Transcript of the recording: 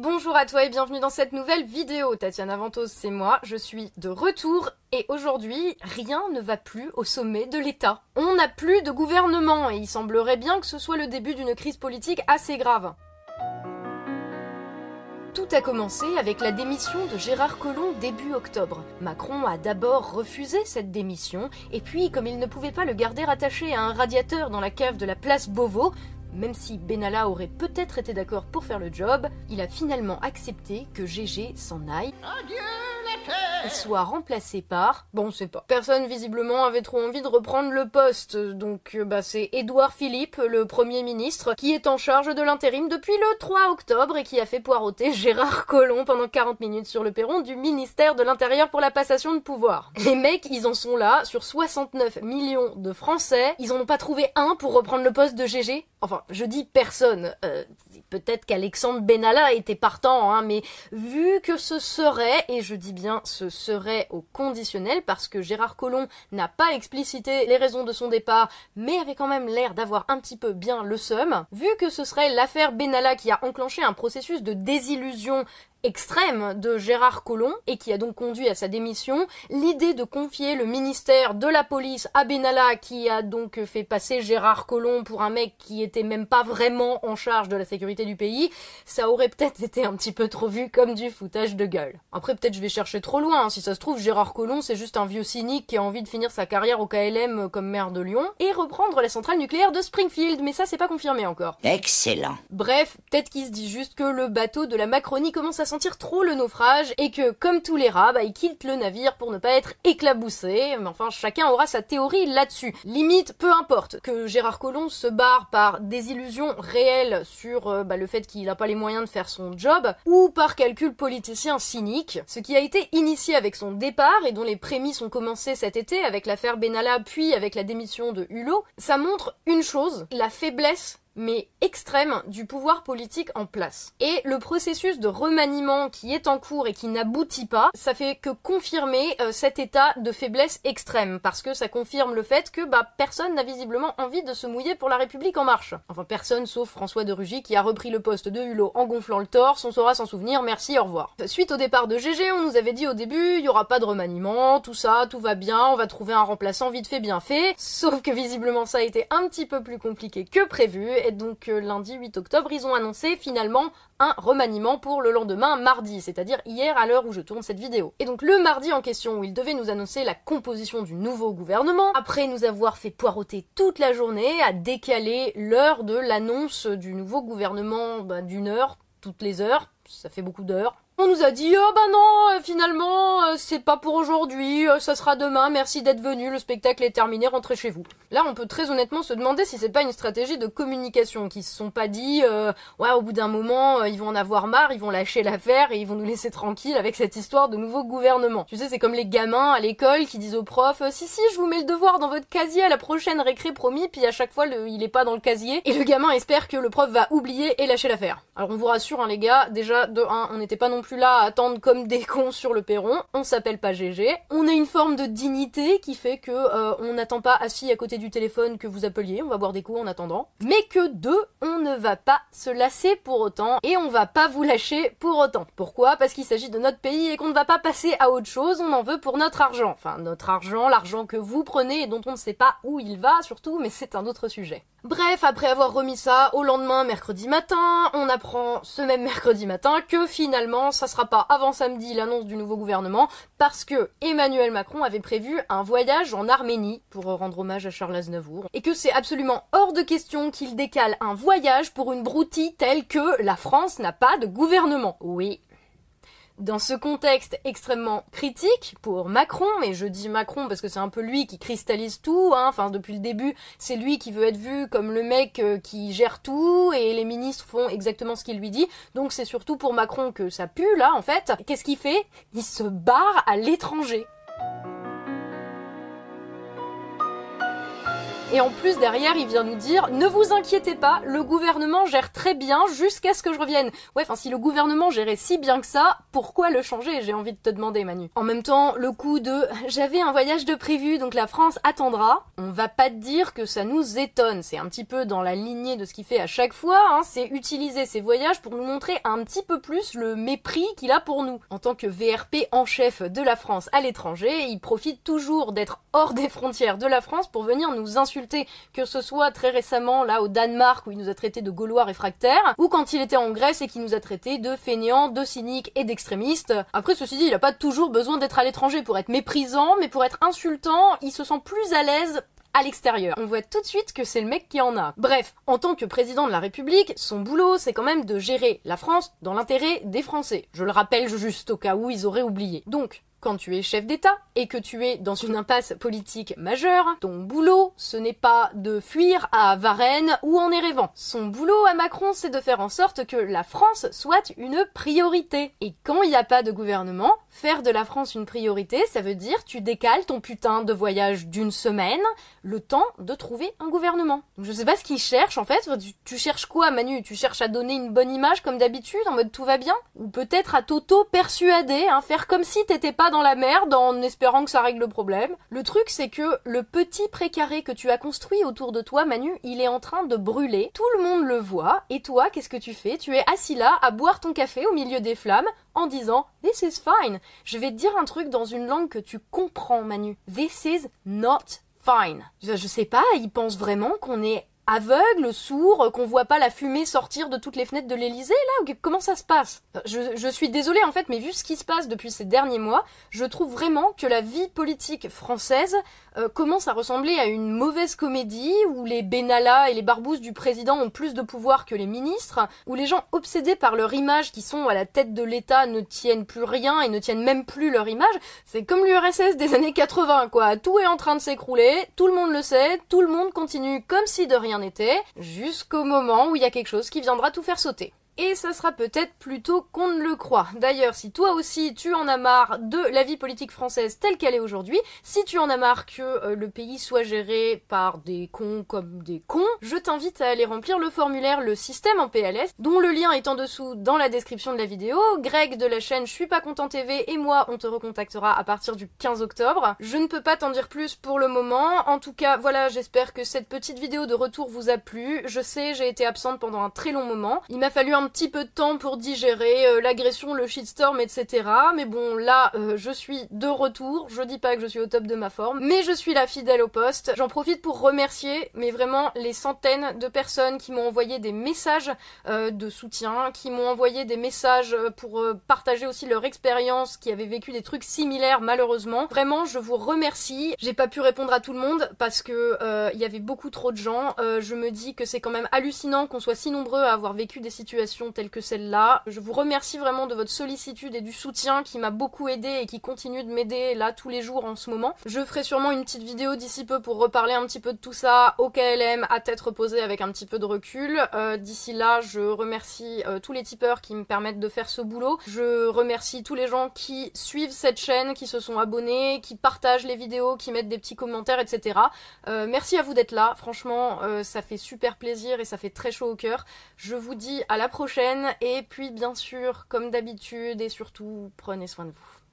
Bonjour à toi et bienvenue dans cette nouvelle vidéo. Tatiana Ventos, c'est moi, je suis de retour et aujourd'hui, rien ne va plus au sommet de l'État. On n'a plus de gouvernement et il semblerait bien que ce soit le début d'une crise politique assez grave. Tout a commencé avec la démission de Gérard Collomb début octobre. Macron a d'abord refusé cette démission, et puis, comme il ne pouvait pas le garder attaché à un radiateur dans la cave de la place Beauvau, même si Benalla aurait peut-être été d'accord pour faire le job, il a finalement accepté que GG s'en aille soit remplacé par... Bon, on sait pas. Personne visiblement avait trop envie de reprendre le poste, donc euh, bah c'est Édouard Philippe, le Premier ministre, qui est en charge de l'intérim depuis le 3 octobre et qui a fait poireauter Gérard Collomb pendant 40 minutes sur le perron du ministère de l'Intérieur pour la passation de pouvoir. Les mecs, ils en sont là, sur 69 millions de Français, ils en ont pas trouvé un pour reprendre le poste de GG Enfin, je dis personne. Euh, peut-être qu'Alexandre Benalla était partant, hein, mais vu que ce serait, et je dis bien ce serait au conditionnel, parce que Gérard Collomb n'a pas explicité les raisons de son départ, mais avait quand même l'air d'avoir un petit peu bien le seum, vu que ce serait l'affaire Benalla qui a enclenché un processus de désillusion extrême de Gérard Collomb et qui a donc conduit à sa démission, l'idée de confier le ministère de la police à Benalla qui a donc fait passer Gérard Collomb pour un mec qui était même pas vraiment en charge de la sécurité du pays, ça aurait peut-être été un petit peu trop vu comme du foutage de gueule. Après peut-être je vais chercher trop loin, hein. si ça se trouve Gérard Collomb c'est juste un vieux cynique qui a envie de finir sa carrière au KLM comme maire de Lyon et reprendre la centrale nucléaire de Springfield, mais ça c'est pas confirmé encore. Excellent. Bref, peut-être qu'il se dit juste que le bateau de la Macronie commence à sentir trop le naufrage et que, comme tous les rats, bah, il quitte le navire pour ne pas être éclaboussé. Mais enfin, chacun aura sa théorie là-dessus. Limite, peu importe que Gérard Collomb se barre par des illusions réelles sur euh, bah, le fait qu'il n'a pas les moyens de faire son job ou par calcul politicien cynique. Ce qui a été initié avec son départ et dont les prémices ont commencé cet été avec l'affaire Benalla puis avec la démission de Hulot, ça montre une chose, la faiblesse mais extrême du pouvoir politique en place. Et le processus de remaniement qui est en cours et qui n'aboutit pas, ça fait que confirmer euh, cet état de faiblesse extrême, parce que ça confirme le fait que bah, personne n'a visiblement envie de se mouiller pour la République en marche. Enfin personne sauf François de Rugy qui a repris le poste de Hulot en gonflant le torse, on saura s'en souvenir, merci, au revoir. Suite au départ de GG, on nous avait dit au début, il y aura pas de remaniement, tout ça, tout va bien, on va trouver un remplaçant vite fait bien fait, sauf que visiblement ça a été un petit peu plus compliqué que prévu, donc euh, lundi 8 octobre, ils ont annoncé finalement un remaniement pour le lendemain mardi, c'est-à-dire hier à l'heure où je tourne cette vidéo. Et donc le mardi en question où ils devaient nous annoncer la composition du nouveau gouvernement, après nous avoir fait poireauter toute la journée à décaler l'heure de l'annonce du nouveau gouvernement bah, d'une heure, toutes les heures, ça fait beaucoup d'heures, on nous a dit oh bah non euh, finalement euh, c'est pas pour aujourd'hui euh, ça sera demain merci d'être venu le spectacle est terminé rentrez chez vous. Là on peut très honnêtement se demander si c'est pas une stratégie de communication qui se sont pas dit ouais au bout d'un moment ils vont en avoir marre ils vont lâcher l'affaire et ils vont nous laisser tranquilles avec cette histoire de nouveau gouvernement. Tu sais c'est comme les gamins à l'école qui disent aux profs si si je vous mets le devoir dans votre casier à la prochaine récré promis puis à chaque fois il est pas dans le casier et le gamin espère que le prof va oublier et lâcher l'affaire alors on vous rassure hein, les gars déjà de 1 on n'était pas non plus là à attendre comme des cons sur le perron. On s'appelle pas GG. On a une forme de dignité qui fait que euh, on n'attend pas assis à côté du téléphone que vous appeliez. On va boire des coups en attendant. Mais que deux, on ne va pas se lasser pour autant et on va pas vous lâcher pour autant. Pourquoi? Parce qu'il s'agit de notre pays et qu'on ne va pas passer à autre chose. On en veut pour notre argent. Enfin, notre argent, l'argent que vous prenez et dont on ne sait pas où il va surtout, mais c'est un autre sujet. Bref, après avoir remis ça au lendemain, mercredi matin, on apprend ce même mercredi matin que finalement ça sera pas avant samedi l'annonce du nouveau gouvernement parce que Emmanuel Macron avait prévu un voyage en Arménie pour rendre hommage à Charles Aznavour et que c'est absolument hors de question qu'il décale un voyage pour une broutille telle que la France n'a pas de gouvernement. Oui, dans ce contexte extrêmement critique pour Macron, et je dis Macron parce que c'est un peu lui qui cristallise tout, hein, enfin depuis le début, c'est lui qui veut être vu comme le mec euh, qui gère tout, et les ministres font exactement ce qu'il lui dit, donc c'est surtout pour Macron que ça pue là en fait. Qu'est-ce qu'il fait? Il se barre à l'étranger. Et en plus derrière, il vient nous dire ne vous inquiétez pas, le gouvernement gère très bien jusqu'à ce que je revienne. Ouais, enfin si le gouvernement gérait si bien que ça, pourquoi le changer J'ai envie de te demander, Manu. En même temps, le coup de j'avais un voyage de prévu, donc la France attendra. On va pas te dire que ça nous étonne. C'est un petit peu dans la lignée de ce qu'il fait à chaque fois. Hein. C'est utiliser ses voyages pour nous montrer un petit peu plus le mépris qu'il a pour nous. En tant que VRP en chef de la France à l'étranger, il profite toujours d'être hors des frontières de la France pour venir nous insulter, que ce soit très récemment là au Danemark où il nous a traité de Gaulois réfractaires, ou quand il était en Grèce et qu'il nous a traité de fainéants, de cyniques et d'extrémistes. Après ceci dit, il a pas toujours besoin d'être à l'étranger pour être méprisant, mais pour être insultant, il se sent plus à l'aise à l'extérieur. On voit tout de suite que c'est le mec qui en a. Bref, en tant que président de la République, son boulot, c'est quand même de gérer la France dans l'intérêt des Français. Je le rappelle juste au cas où ils auraient oublié. Donc, quand tu es chef d'État et que tu es dans une impasse politique majeure, ton boulot, ce n'est pas de fuir à Varennes ou en Erevan. Son boulot à Macron, c'est de faire en sorte que la France soit une priorité. Et quand il n'y a pas de gouvernement, faire de la France une priorité, ça veut dire tu décales ton putain de voyage d'une semaine, le temps de trouver un gouvernement. Donc je sais pas ce qu'il cherche en fait. Tu, cherches quoi, Manu? Tu cherches à donner une bonne image comme d'habitude, en mode tout va bien? Ou peut-être à t'auto-persuader, hein, faire comme si t'étais pas dans la merde en espérant que ça règle le problème. Le truc, c'est que le petit précaré que tu as construit autour de toi, Manu, il est en train de brûler. Tout le monde le voit. Et toi, qu'est-ce que tu fais? Tu es assis là à boire ton café au milieu des flammes en disant This is fine. Je vais te dire un truc dans une langue que tu comprends, Manu. This is not fine. Je sais pas, il pense vraiment qu'on est aveugle, sourd, qu'on voit pas la fumée sortir de toutes les fenêtres de l'Elysée là Comment ça se passe? Je, suis désolée en fait, mais vu ce qui se passe depuis ces derniers mois, je trouve vraiment que la vie politique française euh, commence à ressembler à une mauvaise comédie où les Benalla et les barbouzes du président ont plus de pouvoir que les ministres, où les gens obsédés par leur image qui sont à la tête de l'État ne tiennent plus rien et ne tiennent même plus leur image. C'est comme l'URSS des années 80 quoi. Tout est en train de s'écrouler, tout le monde le sait, tout le monde continue comme si de rien jusqu'au moment où il y a quelque chose qui viendra tout faire sauter et ça sera peut-être plutôt qu'on ne le croit. D'ailleurs, si toi aussi tu en as marre de la vie politique française telle qu'elle est aujourd'hui, si tu en as marre que euh, le pays soit géré par des cons comme des cons, je t'invite à aller remplir le formulaire Le système en PLS, dont le lien est en dessous dans la description de la vidéo. Greg de la chaîne Je suis pas content TV et moi on te recontactera à partir du 15 octobre. Je ne peux pas t'en dire plus pour le moment. En tout cas, voilà, j'espère que cette petite vidéo de retour vous a plu. Je sais, j'ai été absente pendant un très long moment. Il m'a fallu un petit peu de temps pour digérer euh, l'agression, le shitstorm, etc. Mais bon, là, euh, je suis de retour. Je dis pas que je suis au top de ma forme, mais je suis la fidèle au poste. J'en profite pour remercier, mais vraiment les centaines de personnes qui m'ont envoyé des messages euh, de soutien, qui m'ont envoyé des messages pour partager aussi leur expérience, qui avaient vécu des trucs similaires malheureusement. Vraiment, je vous remercie. J'ai pas pu répondre à tout le monde parce que il y avait beaucoup trop de gens. je me dis que c'est quand même hallucinant qu'on soit si nombreux à avoir vécu des situations telle que celle-là. Je vous remercie vraiment de votre sollicitude et du soutien qui m'a beaucoup aidé et qui continue de m'aider là tous les jours en ce moment. Je ferai sûrement une petite vidéo d'ici peu pour reparler un petit peu de tout ça au KLM à tête reposée avec un petit peu de recul. Euh, d'ici là, je remercie euh, tous les tipeurs qui me permettent de faire ce boulot. Je remercie tous les gens qui suivent cette chaîne, qui se sont abonnés, qui partagent les vidéos, qui mettent des petits commentaires, etc. Euh, merci à vous d'être là. Franchement, ça fait super plaisir et ça fait très chaud au cœur. Je vous dis à la et puis bien sûr, comme d'habitude et surtout, prenez soin de vous.